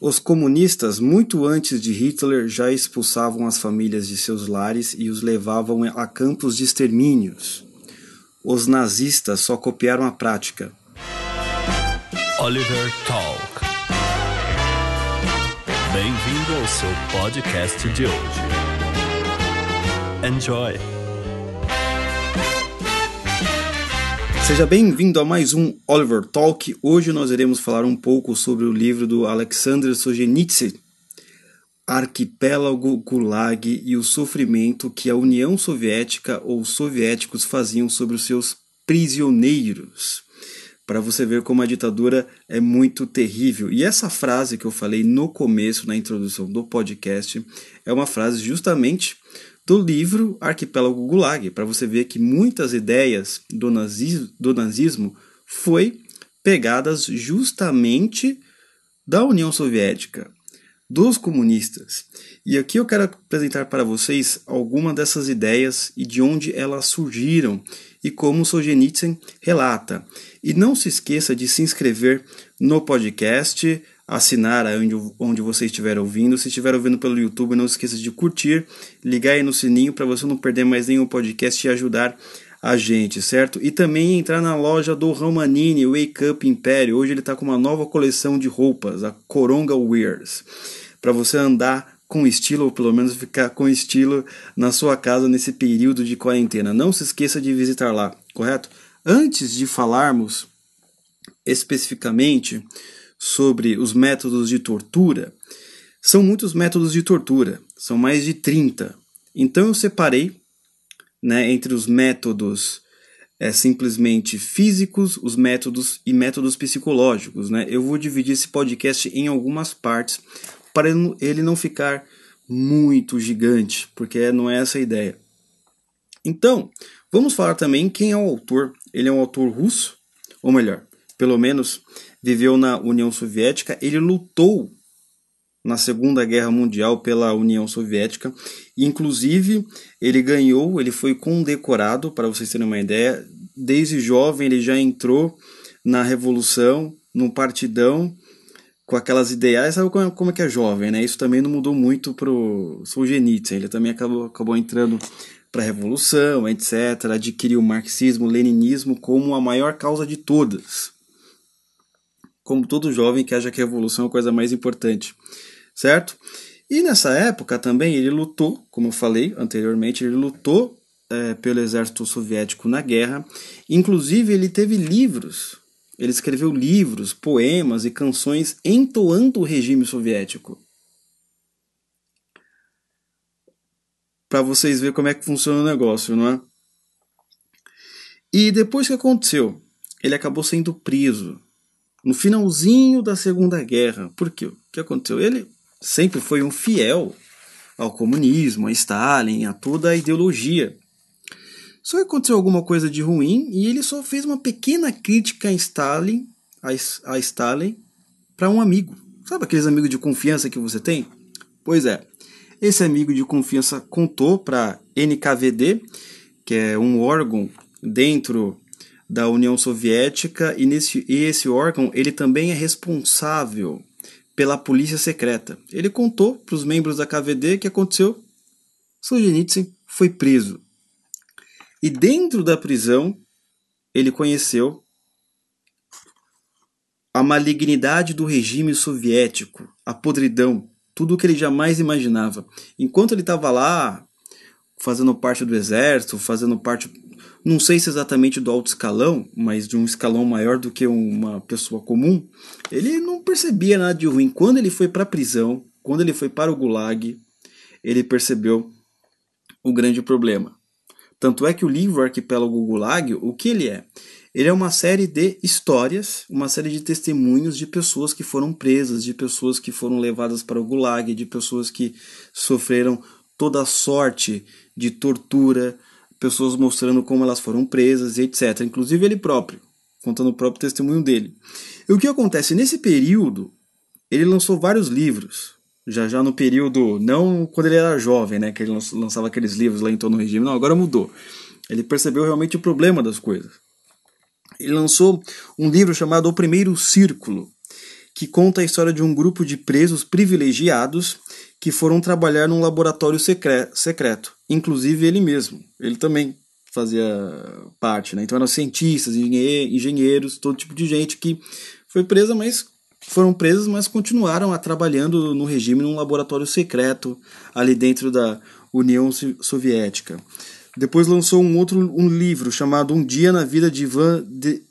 Os comunistas, muito antes de Hitler, já expulsavam as famílias de seus lares e os levavam a campos de extermínios. Os nazistas só copiaram a prática. Oliver Talk. Bem-vindo ao seu podcast de hoje. Enjoy. Seja bem-vindo a mais um Oliver Talk. Hoje nós iremos falar um pouco sobre o livro do Alexander Solzhenitsyn, Arquipélago Gulag e o sofrimento que a União Soviética ou os soviéticos faziam sobre os seus prisioneiros. Para você ver como a ditadura é muito terrível. E essa frase que eu falei no começo, na introdução do podcast, é uma frase justamente do livro Arquipélago Gulag, para você ver que muitas ideias do nazismo, do nazismo foi pegadas justamente da União Soviética, dos comunistas. E aqui eu quero apresentar para vocês algumas dessas ideias e de onde elas surgiram e como Solzhenitsyn relata. E não se esqueça de se inscrever no podcast, assinar onde, onde você estiver ouvindo. Se estiver ouvindo pelo YouTube, não esqueça de curtir, ligar aí no sininho para você não perder mais nenhum podcast e ajudar a gente, certo? E também entrar na loja do Romanini, Wake Up Império. Hoje ele está com uma nova coleção de roupas, a Coronga Wears, para você andar com estilo, ou pelo menos ficar com estilo na sua casa nesse período de quarentena. Não se esqueça de visitar lá, correto? Antes de falarmos especificamente sobre os métodos de tortura, são muitos métodos de tortura, são mais de 30. Então eu separei né, entre os métodos é, simplesmente físicos, os métodos e métodos psicológicos. Né? Eu vou dividir esse podcast em algumas partes para ele não ficar muito gigante, porque não é essa a ideia. Então, vamos falar também quem é o autor. Ele é um autor russo, ou melhor, pelo menos viveu na União Soviética, ele lutou na Segunda Guerra Mundial pela União Soviética. Inclusive, ele ganhou, ele foi condecorado, para vocês terem uma ideia. Desde jovem, ele já entrou na Revolução, no Partidão, com aquelas ideais. Sabe como é, como é que é jovem, né? Isso também não mudou muito para o Solzhenitsyn. Ele também acabou, acabou entrando para a Revolução, etc. Adquiriu o marxismo, o leninismo como a maior causa de todas como todo jovem que acha que a revolução é a coisa mais importante, certo? E nessa época também ele lutou, como eu falei anteriormente, ele lutou é, pelo exército soviético na guerra. Inclusive ele teve livros, ele escreveu livros, poemas e canções entoando o regime soviético. Para vocês verem como é que funciona o negócio, não é? E depois que aconteceu, ele acabou sendo preso no finalzinho da Segunda Guerra. Por quê? O que aconteceu? Ele sempre foi um fiel ao comunismo, a Stalin, a toda a ideologia. Só que aconteceu alguma coisa de ruim e ele só fez uma pequena crítica a Stalin, a, Stalin para um amigo. Sabe aqueles amigos de confiança que você tem? Pois é. Esse amigo de confiança contou para NKVD, que é um órgão dentro da União Soviética e, nesse, e esse órgão ele também é responsável pela polícia secreta. Ele contou para os membros da KVD que aconteceu. Solzhenitsyn foi preso. E dentro da prisão, ele conheceu a malignidade do regime soviético, a podridão, tudo o que ele jamais imaginava. Enquanto ele estava lá, fazendo parte do exército, fazendo parte não sei se exatamente do alto escalão, mas de um escalão maior do que uma pessoa comum, ele não percebia nada de ruim. Quando ele foi para a prisão, quando ele foi para o Gulag, ele percebeu o grande problema. Tanto é que o livro Arquipélago Gulag, o que ele é? Ele é uma série de histórias, uma série de testemunhos de pessoas que foram presas, de pessoas que foram levadas para o Gulag, de pessoas que sofreram toda sorte de tortura, pessoas mostrando como elas foram presas e etc. Inclusive ele próprio, contando o próprio testemunho dele. E o que acontece? Nesse período, ele lançou vários livros. Já já no período, não quando ele era jovem, né? Que ele lançava aqueles livros lá em torno do regime. Não, agora mudou. Ele percebeu realmente o problema das coisas. Ele lançou um livro chamado O Primeiro Círculo. que conta a história de um grupo de presos privilegiados que foram trabalhar num laboratório secreto, inclusive ele mesmo. Ele também fazia parte, né? Então eram cientistas, engenheiros, todo tipo de gente que foi presa, mas foram presos, mas continuaram a trabalhando no regime num laboratório secreto ali dentro da União Soviética. Depois lançou um outro um livro chamado Um Dia na Vida de Ivan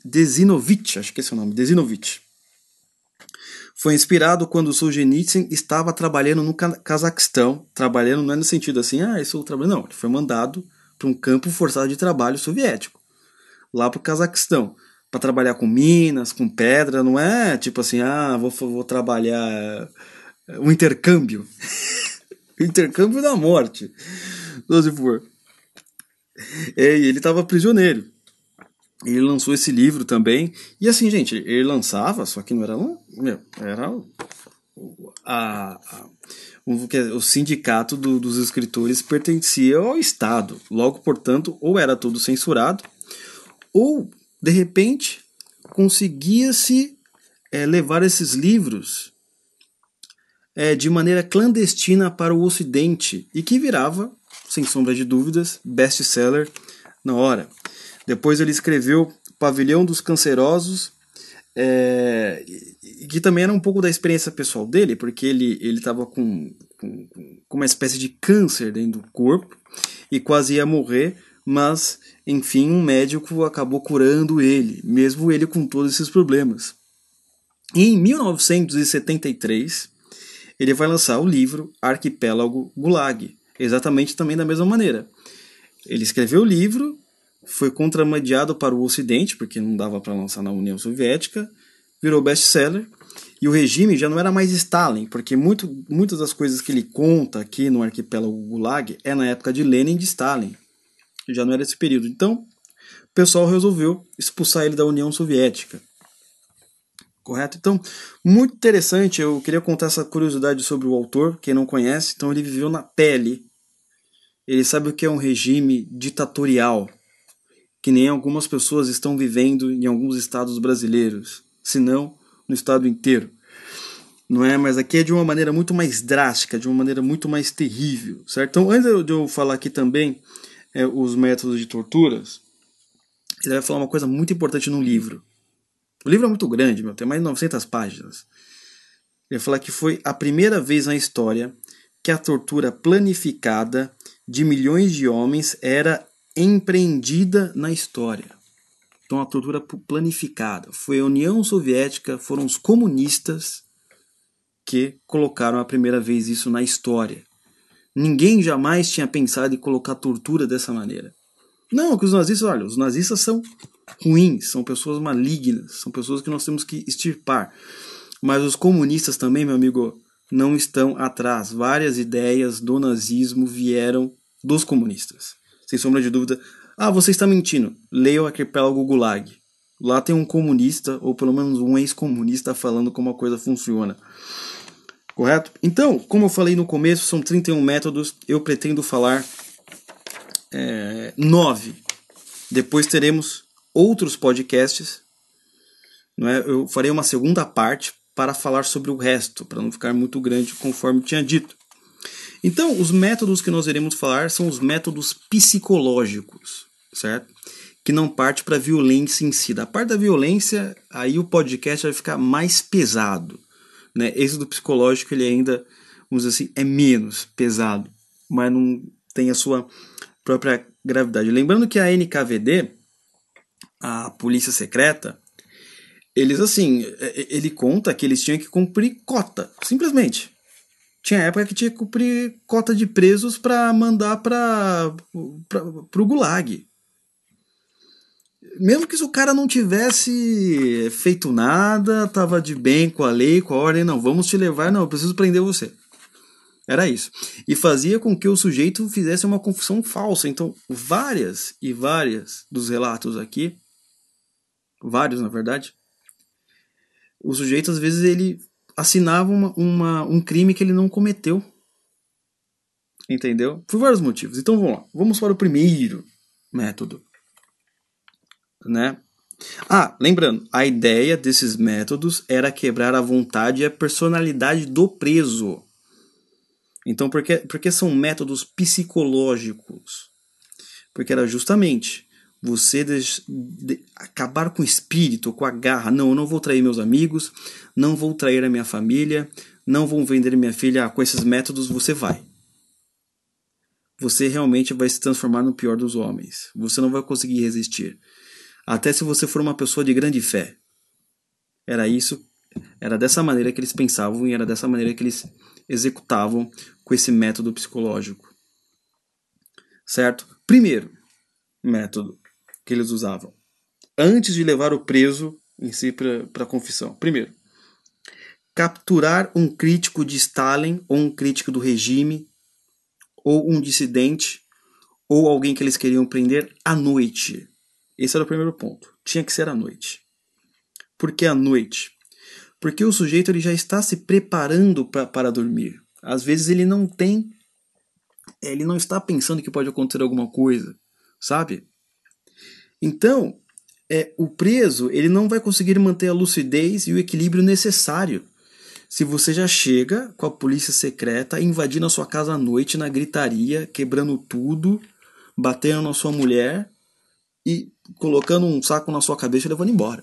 Desinovich, acho que esse é o nome, Desinovich. Foi inspirado quando Solzhenitsyn estava trabalhando no Cazaquistão. Trabalhando não é no sentido assim, ah, estou trabalhando. Não, ele foi mandado para um campo forçado de trabalho soviético, lá para o Cazaquistão, para trabalhar com minas, com pedra. Não é tipo assim, ah, vou, vou trabalhar um intercâmbio. intercâmbio da morte. Se for. É, e ele estava prisioneiro. Ele lançou esse livro também. E assim, gente, ele lançava, só que não era. Meu, era a, a, o, o sindicato do, dos escritores pertencia ao Estado. Logo, portanto, ou era tudo censurado, ou, de repente, conseguia-se é, levar esses livros é, de maneira clandestina para o Ocidente e que virava, sem sombra de dúvidas, best-seller na hora. Depois ele escreveu Pavilhão dos Cancerosos, é, que também era um pouco da experiência pessoal dele, porque ele estava com, com, com uma espécie de câncer dentro do corpo e quase ia morrer, mas enfim, um médico acabou curando ele, mesmo ele com todos esses problemas. E em 1973, ele vai lançar o livro Arquipélago Gulag, exatamente também da mesma maneira. Ele escreveu o livro, foi contramediado para o Ocidente, porque não dava para lançar na União Soviética, virou best-seller, e o regime já não era mais Stalin, porque muito, muitas das coisas que ele conta aqui no arquipélago Gulag é na época de Lenin e de Stalin. Já não era esse período. Então, o pessoal resolveu expulsar ele da União Soviética. Correto? Então, muito interessante. Eu queria contar essa curiosidade sobre o autor, quem não conhece. Então, ele viveu na pele. Ele sabe o que é um regime ditatorial que nem algumas pessoas estão vivendo em alguns estados brasileiros, se não no estado inteiro. Não é? Mas aqui é de uma maneira muito mais drástica, de uma maneira muito mais terrível, certo? Então, antes de eu falar aqui também é, os métodos de torturas, ele vai falar uma coisa muito importante no livro. O livro é muito grande, meu, tem mais de 900 páginas. Ele vai falar que foi a primeira vez na história que a tortura planificada de milhões de homens era empreendida na história. Então, a tortura planificada. Foi a União Soviética, foram os comunistas que colocaram a primeira vez isso na história. Ninguém jamais tinha pensado em colocar tortura dessa maneira. Não, que os nazistas, olha, os nazistas são ruins, são pessoas malignas, são pessoas que nós temos que extirpar. Mas os comunistas também, meu amigo, não estão atrás. Várias ideias do nazismo vieram dos comunistas sem sombra de dúvida. Ah, você está mentindo. Leia o arquipélago Gulag. Lá tem um comunista, ou pelo menos um ex-comunista, falando como a coisa funciona. Correto? Então, como eu falei no começo, são 31 métodos. Eu pretendo falar é, 9. Depois teremos outros podcasts. Não é? Eu farei uma segunda parte para falar sobre o resto, para não ficar muito grande, conforme tinha dito. Então, os métodos que nós iremos falar são os métodos psicológicos, certo? Que não parte para a violência em si. Da parte da violência, aí o podcast vai ficar mais pesado. Né? Esse do psicológico, ele ainda, vamos dizer assim, é menos pesado, mas não tem a sua própria gravidade. Lembrando que a NKVD, a polícia secreta, eles assim, ele conta que eles tinham que cumprir cota, simplesmente. Tinha época que tinha que cumprir cota de presos para mandar para o Gulag. Mesmo que o cara não tivesse feito nada, tava de bem com a lei, com a ordem, não, vamos te levar, não, eu preciso prender você. Era isso. E fazia com que o sujeito fizesse uma confissão falsa. Então, várias e várias dos relatos aqui, vários na verdade, o sujeito às vezes ele assinava uma, uma, um crime que ele não cometeu. Entendeu? Por vários motivos. Então vamos lá. Vamos para o primeiro método. Né? Ah, lembrando, a ideia desses métodos era quebrar a vontade e a personalidade do preso. Então, por que, por que são métodos psicológicos? Porque era justamente você de, acabar com o espírito, com a garra. Não, eu não vou trair meus amigos, não vou trair a minha família, não vou vender minha filha. Com esses métodos você vai. Você realmente vai se transformar no pior dos homens. Você não vai conseguir resistir. Até se você for uma pessoa de grande fé. Era isso, era dessa maneira que eles pensavam e era dessa maneira que eles executavam com esse método psicológico. Certo? Primeiro método que eles usavam antes de levar o preso em si para a confissão. Primeiro, capturar um crítico de Stalin ou um crítico do regime ou um dissidente ou alguém que eles queriam prender à noite. Esse era o primeiro ponto. Tinha que ser à noite. Por que à noite? Porque o sujeito ele já está se preparando pra, para dormir. Às vezes ele não tem. Ele não está pensando que pode acontecer alguma coisa, sabe? Então, é, o preso ele não vai conseguir manter a lucidez e o equilíbrio necessário se você já chega com a polícia secreta invadindo a sua casa à noite na gritaria, quebrando tudo, batendo na sua mulher e colocando um saco na sua cabeça e levando embora.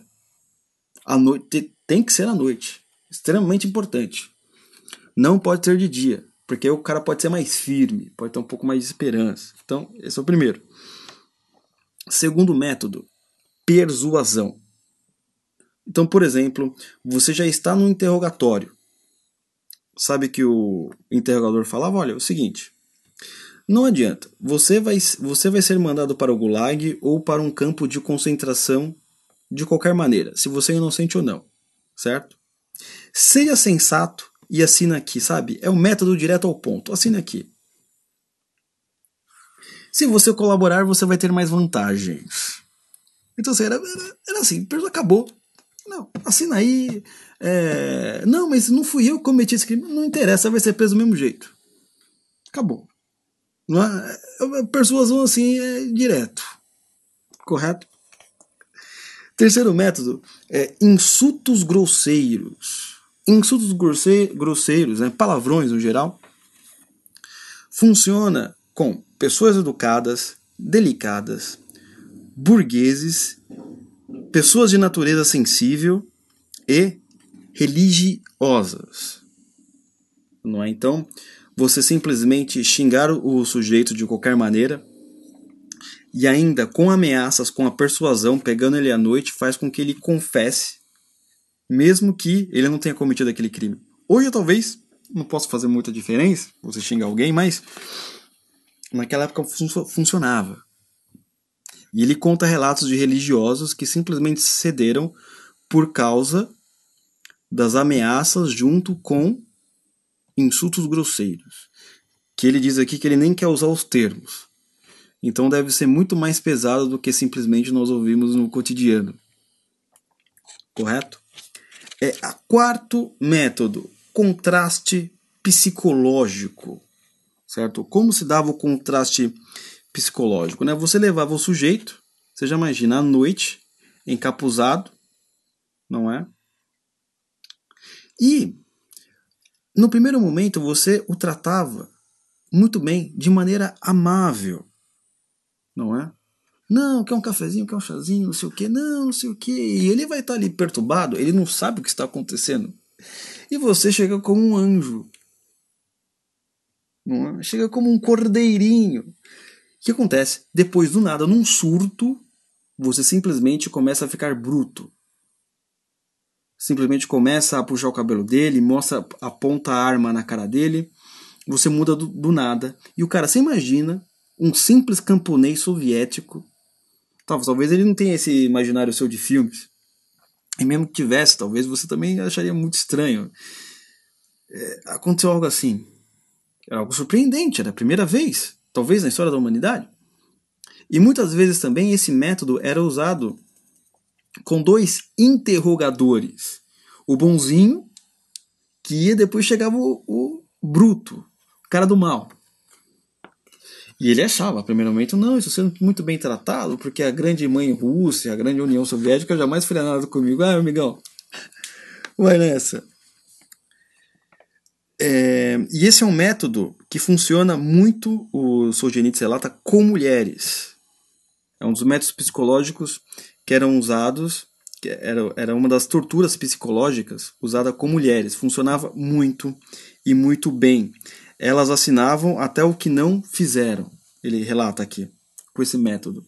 A noite tem que ser à noite. Extremamente importante. Não pode ser de dia, porque o cara pode ser mais firme, pode ter um pouco mais de esperança. Então, esse é o primeiro. Segundo método, persuasão. Então, por exemplo, você já está no interrogatório. Sabe que o interrogador falava: olha, é o seguinte, não adianta. Você vai, você vai ser mandado para o gulag ou para um campo de concentração de qualquer maneira, se você é inocente ou não, certo? Seja sensato e assina aqui, sabe? É um método direto ao ponto. Assina aqui. Se você colaborar, você vai ter mais vantagens. Então, assim, era, era, assim, acabou. Não, assina aí. É... Não, mas não fui eu que cometi esse crime. Não interessa, vai ser preso do mesmo jeito. Acabou. Não é, é persuasão assim é direto. Correto? Terceiro método é insultos grosseiros. Insultos grosseiros, né, palavrões no geral, funciona com pessoas educadas, delicadas, burgueses, pessoas de natureza sensível e religiosas. Não é? Então, você simplesmente xingar o sujeito de qualquer maneira e ainda com ameaças, com a persuasão, pegando ele à noite, faz com que ele confesse, mesmo que ele não tenha cometido aquele crime. Hoje talvez não possa fazer muita diferença, você xinga alguém, mas naquela época fun funcionava. E ele conta relatos de religiosos que simplesmente cederam por causa das ameaças junto com insultos grosseiros, que ele diz aqui que ele nem quer usar os termos. Então deve ser muito mais pesado do que simplesmente nós ouvimos no cotidiano. Correto? É a quarto método, contraste psicológico. Certo? Como se dava o contraste psicológico, né? Você levava o sujeito, você já imagina à noite, encapuzado, não é? E no primeiro momento você o tratava muito bem, de maneira amável, não é? Não, quer um cafezinho, quer um chazinho, não sei o que, não, não sei o que. E ele vai estar ali perturbado, ele não sabe o que está acontecendo. E você chega como um anjo. É? Chega como um cordeirinho. O que acontece? Depois do nada, num surto, você simplesmente começa a ficar bruto simplesmente começa a puxar o cabelo dele, mostra, aponta a arma na cara dele, você muda do, do nada. E o cara, você imagina um simples camponês soviético. Talvez ele não tenha esse imaginário seu de filmes. E mesmo que tivesse, talvez você também acharia muito estranho. É, aconteceu algo assim. Era algo surpreendente, era a primeira vez, talvez na história da humanidade. E muitas vezes também esse método era usado com dois interrogadores. O bonzinho, que ia depois chegava o, o bruto, o cara do mal. E ele achava, primeiramente, não, isso sendo muito bem tratado, porque a grande mãe Rússia, a grande União Soviética jamais faria nada comigo. Ah, amigão, vai nessa. É, e esse é um método que funciona muito, o Solzhenitsyn relata, com mulheres. É um dos métodos psicológicos que eram usados, que era, era uma das torturas psicológicas usada com mulheres. Funcionava muito e muito bem. Elas assinavam até o que não fizeram, ele relata aqui, com esse método,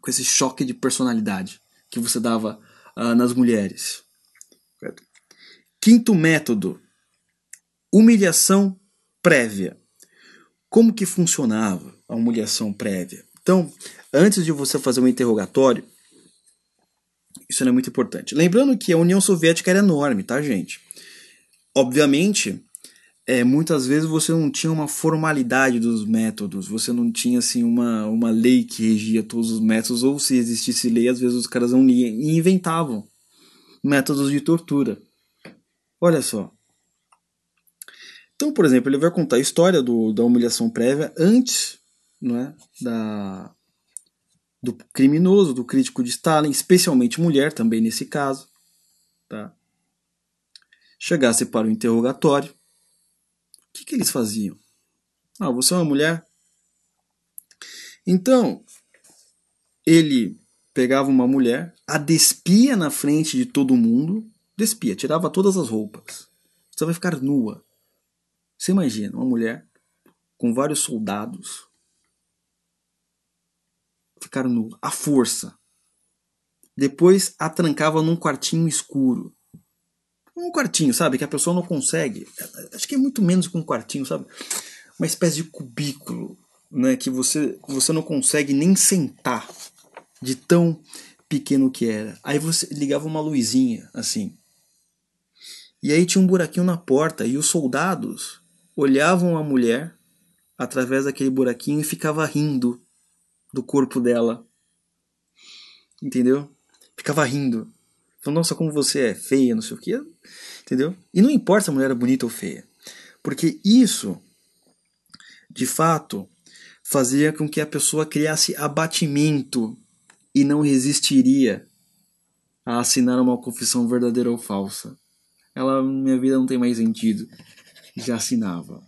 com esse choque de personalidade que você dava uh, nas mulheres. Quinto método Humilhação prévia. Como que funcionava a humilhação prévia? Então, antes de você fazer um interrogatório, isso é muito importante. Lembrando que a União Soviética era enorme, tá, gente? Obviamente, é, muitas vezes você não tinha uma formalidade dos métodos, você não tinha assim uma, uma lei que regia todos os métodos, ou se existisse lei, às vezes os caras não liam e inventavam métodos de tortura. Olha só, então, por exemplo, ele vai contar a história do, da humilhação prévia antes não é, da, do criminoso, do crítico de Stalin, especialmente mulher, também nesse caso. Tá? Chegasse para o interrogatório, o que, que eles faziam? Ah, você é uma mulher? Então, ele pegava uma mulher, a despia na frente de todo mundo, despia, tirava todas as roupas. Você vai ficar nua. Você imagina uma mulher com vários soldados ficaram no à força. Depois a trancava num quartinho escuro. Um quartinho, sabe? Que a pessoa não consegue. Acho que é muito menos que um quartinho, sabe? Uma espécie de cubículo, né? Que você, você não consegue nem sentar de tão pequeno que era. Aí você ligava uma luzinha, assim. E aí tinha um buraquinho na porta e os soldados olhavam a mulher através daquele buraquinho e ficava rindo do corpo dela. Entendeu? Ficava rindo. Falando, nossa, como você é feia, não sei o quê. Entendeu? E não importa se a mulher era bonita ou feia. Porque isso, de fato, fazia com que a pessoa criasse abatimento e não resistiria a assinar uma confissão verdadeira ou falsa. Ela, minha vida não tem mais sentido já assinava.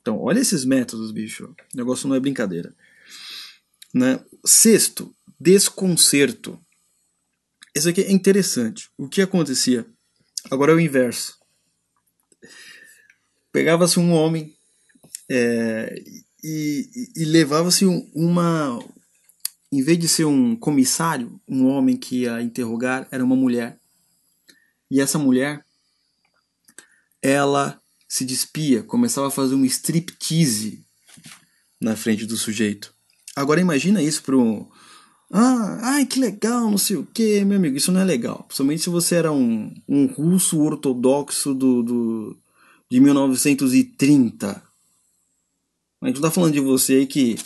Então, olha esses métodos, bicho. O negócio não é brincadeira. Né? Sexto, desconcerto. Esse aqui é interessante. O que acontecia? Agora é o inverso. Pegava-se um homem é, e, e levava-se uma. Em vez de ser um comissário, um homem que ia interrogar, era uma mulher. E essa mulher ela se despia, começava a fazer um striptease na frente do sujeito. Agora imagina isso para um. Ah, ai que legal, não sei o que, meu amigo, isso não é legal. Principalmente se você era um, um russo ortodoxo do, do, de 1930. A gente não tá falando de você aí que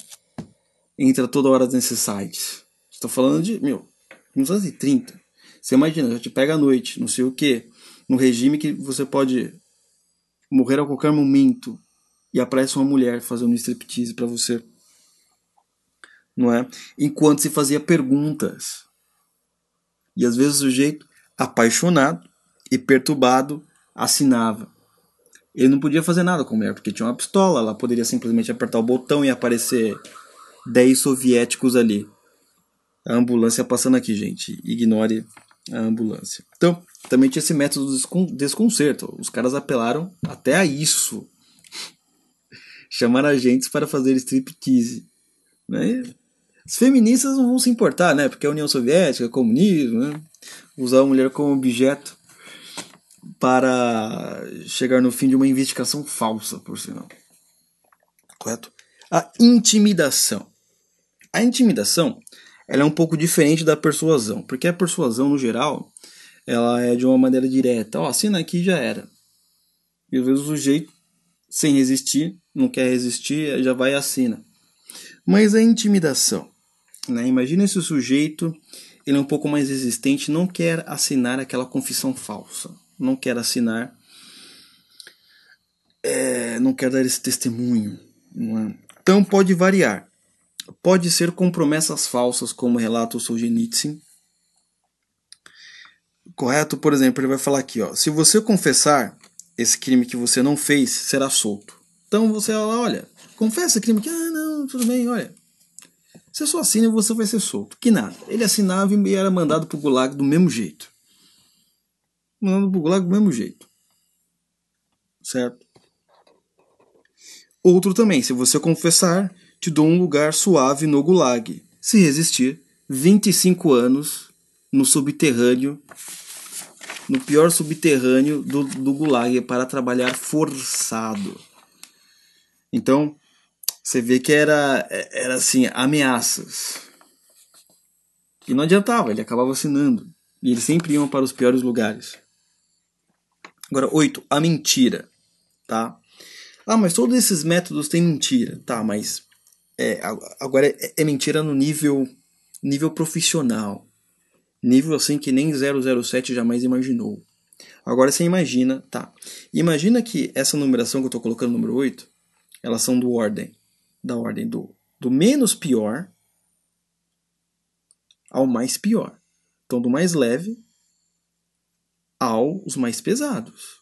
entra toda hora nesses sites. Estou falando de, meu, 1930. Você imagina, já te pega à noite, não sei o que, no regime que você pode morrer a qualquer momento e aparece uma mulher fazendo striptease para você. Não é? Enquanto se fazia perguntas. E às vezes o sujeito, apaixonado e perturbado, assinava. Ele não podia fazer nada com a mulher, porque tinha uma pistola, ela poderia simplesmente apertar o botão e aparecer 10 soviéticos ali. A ambulância passando aqui, gente. Ignore a ambulância. Então, também tinha esse método de desconcerto. Os caras apelaram até a isso. Chamaram agentes para fazer striptease. Né? As feministas não vão se importar, né? Porque a União Soviética, comunismo, né? Usar a mulher como objeto para chegar no fim de uma investigação falsa, por sinal. Correto? A intimidação. A intimidação ela é um pouco diferente da persuasão, porque a persuasão, no geral, ela é de uma maneira direta. Ó, oh, assina aqui já era. E às vezes o sujeito, sem resistir, não quer resistir, já vai e assina. Mas a intimidação. Né? Imagina esse sujeito, ele é um pouco mais resistente, não quer assinar aquela confissão falsa. Não quer assinar, é, não quer dar esse testemunho. É? Então pode variar. Pode ser com promessas falsas, como relata o Solzhenitsyn. Correto? Por exemplo, ele vai falar aqui, ó, se você confessar esse crime que você não fez, será solto. Então você fala, olha, confessa crime que, ah, não, tudo bem, olha. Você só assina e você vai ser solto. Que nada. Ele assinava e era mandado pro gulag do mesmo jeito. Mandado pro gulag do mesmo jeito. Certo? Outro também, se você confessar, te dou um lugar suave no gulag. Se resistir, 25 anos no subterrâneo, no pior subterrâneo do, do gulag para trabalhar forçado. Então, você vê que era, era assim, ameaças. E não adiantava, ele acabava assinando. E eles sempre iam para os piores lugares. Agora, oito, a mentira. Tá? Ah, mas todos esses métodos têm mentira. Tá, mas é, agora é, é mentira no nível, nível profissional. Nível assim que nem 007 jamais imaginou. Agora você imagina, tá. Imagina que essa numeração que eu estou colocando, número 8, elas são do ordem da ordem do, do menos pior ao mais pior. Então, do mais leve aos mais pesados.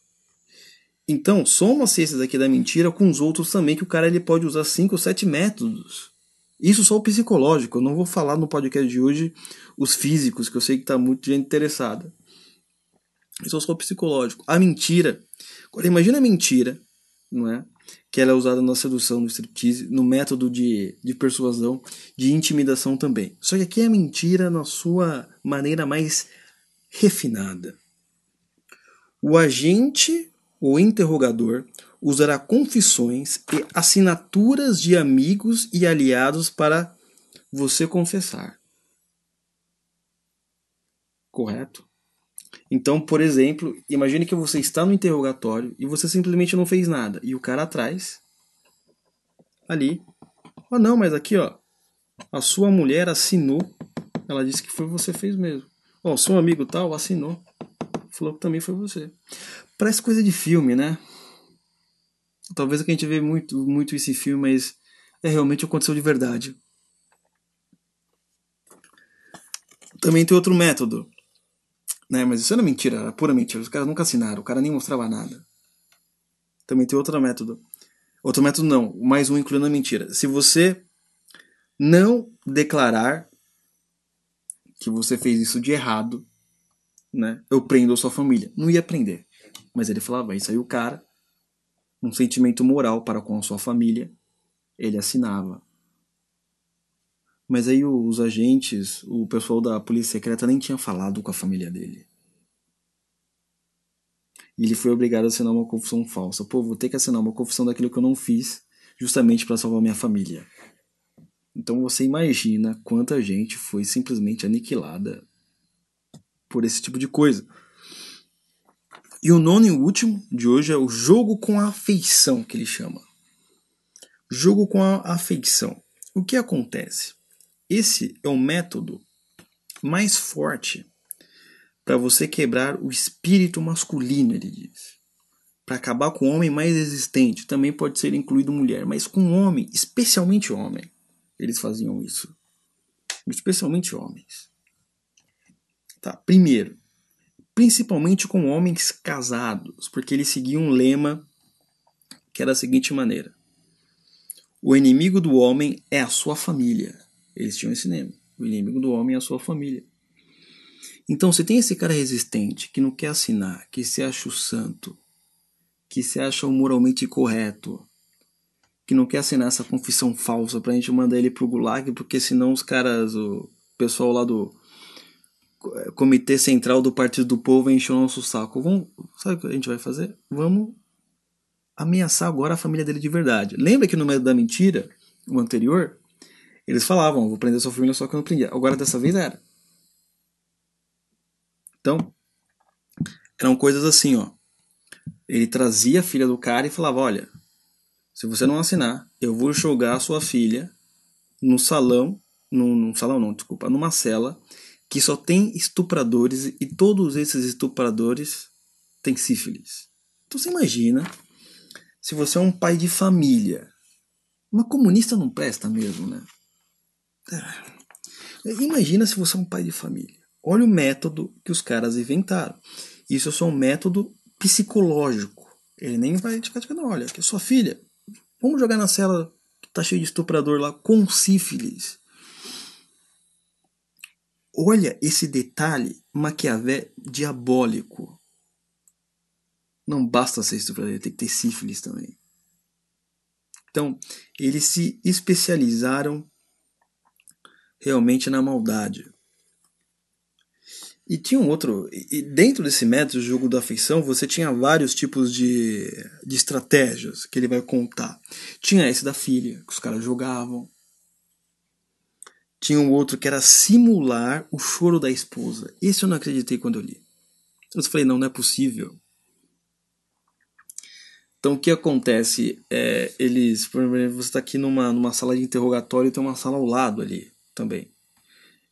Então, soma-se aqui da mentira com os outros também, que o cara ele pode usar 5 ou 7 métodos. Isso só o psicológico. Eu não vou falar no podcast de hoje os físicos, que eu sei que está muito gente interessada. Isso é só o psicológico. A mentira. Agora, imagina a mentira, não é? que ela é usada na sedução, no striptease, no método de, de persuasão, de intimidação também. Só que aqui é mentira na sua maneira mais refinada. O agente ou interrogador usará confissões e assinaturas de amigos e aliados para você confessar. Correto? Então, por exemplo, imagine que você está no interrogatório e você simplesmente não fez nada. E o cara atrás, ali, oh não, mas aqui ó, a sua mulher assinou, ela disse que foi você fez mesmo. Ó, oh, seu amigo tal assinou, falou que também foi você. Parece coisa de filme, né? Talvez a gente vê muito, muito esse filme, mas é realmente aconteceu de verdade. Também tem outro método né? Mas isso era mentira, era pura mentira. Os caras nunca assinaram, o cara nem mostrava nada. Também tem outro método. Outro método não, mais um incluindo a mentira. Se você não declarar que você fez isso de errado, né? Eu prendo a sua família. Não ia prender. Mas ele falava, isso aí o cara, um sentimento moral para com a sua família, ele assinava. Mas aí os agentes, o pessoal da polícia secreta nem tinha falado com a família dele. E ele foi obrigado a assinar uma confissão falsa. Pô, vou ter que assinar uma confissão daquilo que eu não fiz, justamente para salvar minha família. Então você imagina quanta gente foi simplesmente aniquilada por esse tipo de coisa. E o nono e último de hoje é o jogo com a afeição, que ele chama. Jogo com a afeição. O que acontece? Esse é o método mais forte para você quebrar o espírito masculino, ele diz. Para acabar com o homem mais existente, também pode ser incluído mulher, mas com homem, especialmente homem, eles faziam isso. Especialmente homens. Tá, primeiro, principalmente com homens casados, porque eles seguiam um lema que era da seguinte maneira: O inimigo do homem é a sua família. Eles tinham esse lema. O inimigo do homem é a sua família. Então, se tem esse cara resistente que não quer assinar, que se acha o santo, que se acha o moralmente correto, que não quer assinar essa confissão falsa pra gente mandar ele pro gulag, porque senão os caras, o pessoal lá do Comitê Central do Partido do Povo o nosso saco. Vamos, sabe o que a gente vai fazer? Vamos ameaçar agora a família dele de verdade. Lembra que no meio da mentira, o anterior, eles falavam, vou prender sua família, só que eu não prendia. Agora dessa vez era. Então, eram coisas assim, ó. Ele trazia a filha do cara e falava, olha, se você não assinar, eu vou jogar a sua filha no salão, num, num salão não, desculpa, numa cela que só tem estupradores e todos esses estupradores têm sífilis. Então você imagina se você é um pai de família Uma comunista não presta mesmo, né? É. Imagina se você é um pai de família. Olha o método que os caras inventaram. Isso é só um método psicológico. Ele nem vai te cativar, não. Olha, que sua filha, vamos jogar na cela que tá cheio de estuprador lá com sífilis. Olha esse detalhe Maquiavé diabólico. Não basta ser estuprador, tem que ter sífilis também. Então, eles se especializaram realmente na maldade. E tinha um outro. E dentro desse método, jogo da afeição, você tinha vários tipos de, de estratégias que ele vai contar. Tinha esse da filha, que os caras jogavam. Tinha um outro que era simular o choro da esposa. Esse eu não acreditei quando eu li. Eu falei, não, não é possível. Então o que acontece? É, eles, por exemplo, você está aqui numa, numa sala de interrogatório e tem uma sala ao lado ali também.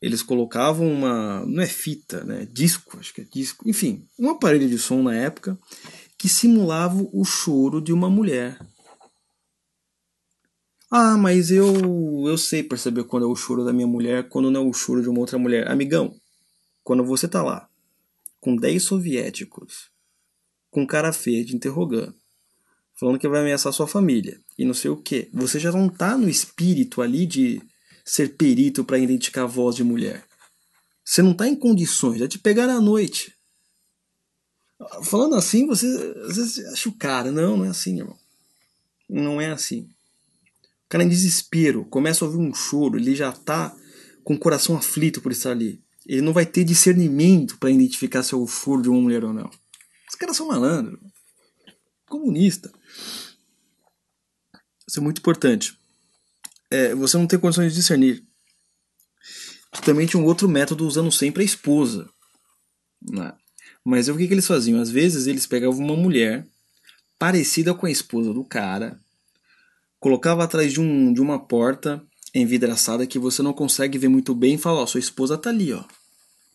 Eles colocavam uma. não é fita, né? Disco, acho que é disco. Enfim, um aparelho de som na época que simulava o choro de uma mulher. Ah, mas eu eu sei perceber quando é o choro da minha mulher, quando não é o choro de uma outra mulher. Amigão, quando você tá lá com 10 soviéticos, com cara feia te interrogando, falando que vai ameaçar sua família e não sei o que. Você já não tá no espírito ali de ser perito para identificar a voz de mulher. Você não tá em condições, é te pegar à noite. Falando assim, você às vezes acha o cara. Não, não é assim, irmão. Não é assim. Cara em desespero, começa a ouvir um choro, ele já tá com o coração aflito por estar ali. Ele não vai ter discernimento para identificar se é o choro de uma mulher ou não. Os caras são malandros. Comunista. Isso é muito importante. É, você não tem condições de discernir. Também tinha um outro método usando sempre a esposa. Né? Mas o que, que eles faziam? Às vezes eles pegavam uma mulher parecida com a esposa do cara, colocava atrás de, um, de uma porta envidraçada que você não consegue ver muito bem e fala, ó, sua esposa tá ali, ó.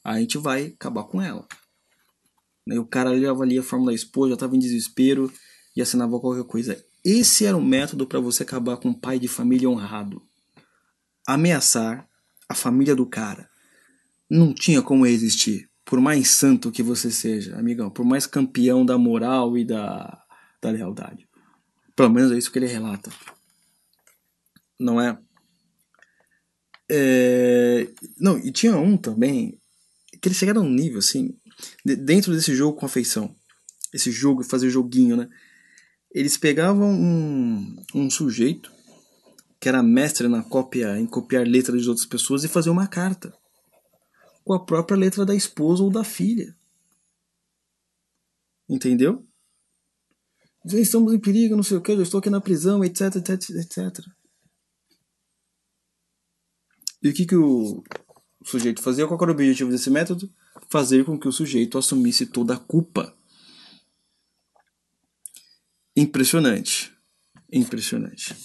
A gente vai acabar com ela. Aí o cara ali a forma da esposa, já tava em desespero e assinava qualquer coisa. Esse era o método para você acabar com um pai de família honrado. Ameaçar a família do cara. Não tinha como existir. Por mais santo que você seja, amigão. Por mais campeão da moral e da, da lealdade. Pelo menos é isso que ele relata. Não é? é... Não, e tinha um também que eles chegaram a um nível assim, dentro desse jogo com afeição. Esse jogo, fazer joguinho, né? eles pegavam um, um sujeito que era mestre na cópia, em copiar letras de outras pessoas e fazer uma carta com a própria letra da esposa ou da filha. Entendeu? Estamos em perigo, não sei o que, eu estou aqui na prisão, etc, etc, etc. E o que, que o sujeito fazia? Qual era o objetivo desse método? Fazer com que o sujeito assumisse toda a culpa impressionante. Impressionante.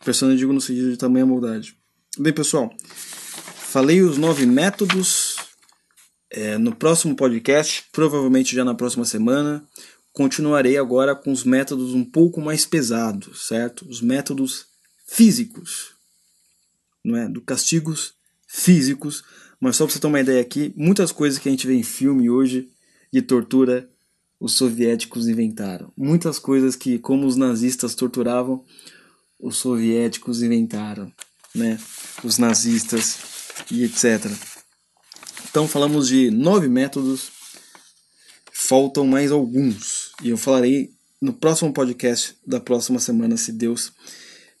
Impressionante, digo no sentido de tamanha maldade. Bem, pessoal, falei os nove métodos. É, no próximo podcast, provavelmente já na próxima semana, continuarei agora com os métodos um pouco mais pesados, certo? Os métodos físicos, não é? Do castigos físicos. Mas só para você ter uma ideia aqui, muitas coisas que a gente vê em filme hoje de tortura os soviéticos inventaram. Muitas coisas que, como os nazistas torturavam, os soviéticos inventaram, né? Os nazistas e etc. Então falamos de nove métodos, faltam mais alguns e eu falarei no próximo podcast da próxima semana, se Deus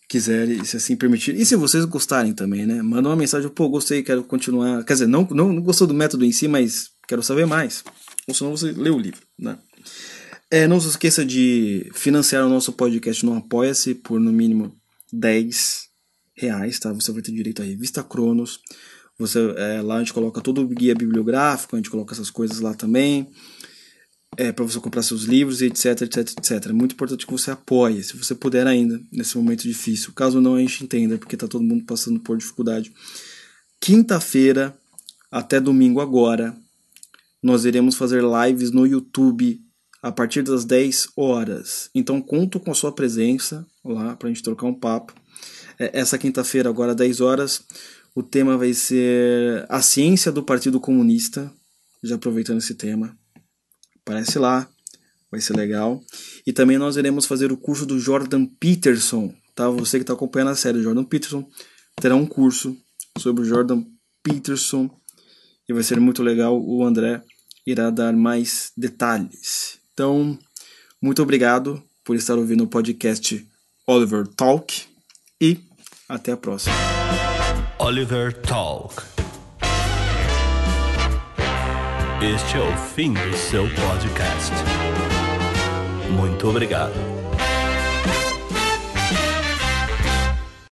quiser e se assim permitir. E se vocês gostarem também, né? Manda uma mensagem, pô, gostei, quero continuar. Quer dizer, não, não, não gostou do método em si, mas quero saber mais. Ou senão você lê o livro, né? É, não se esqueça de financiar o nosso podcast no Apoia-se por no mínimo 10 reais, tá? Você vai ter direito à revista Cronos. Você, é, lá a gente coloca todo o guia bibliográfico, a gente coloca essas coisas lá também. É, para você comprar seus livros e etc, etc, etc. É muito importante que você apoie, se você puder ainda, nesse momento difícil. Caso não, a gente entenda, porque tá todo mundo passando por dificuldade. Quinta-feira, até domingo agora, nós iremos fazer lives no YouTube a partir das 10 horas. Então conto com a sua presença lá para a gente trocar um papo. É, essa quinta-feira, agora 10 horas, o tema vai ser a ciência do Partido Comunista. Já aproveitando esse tema. Aparece lá, vai ser legal. E também nós iremos fazer o curso do Jordan Peterson, tá? Você que está acompanhando a série Jordan Peterson terá um curso sobre o Jordan Peterson e vai ser muito legal. O André irá dar mais detalhes. Então, muito obrigado por estar ouvindo o podcast Oliver Talk e até a próxima. Oliver Talk. Este é o fim do seu podcast. Muito obrigado.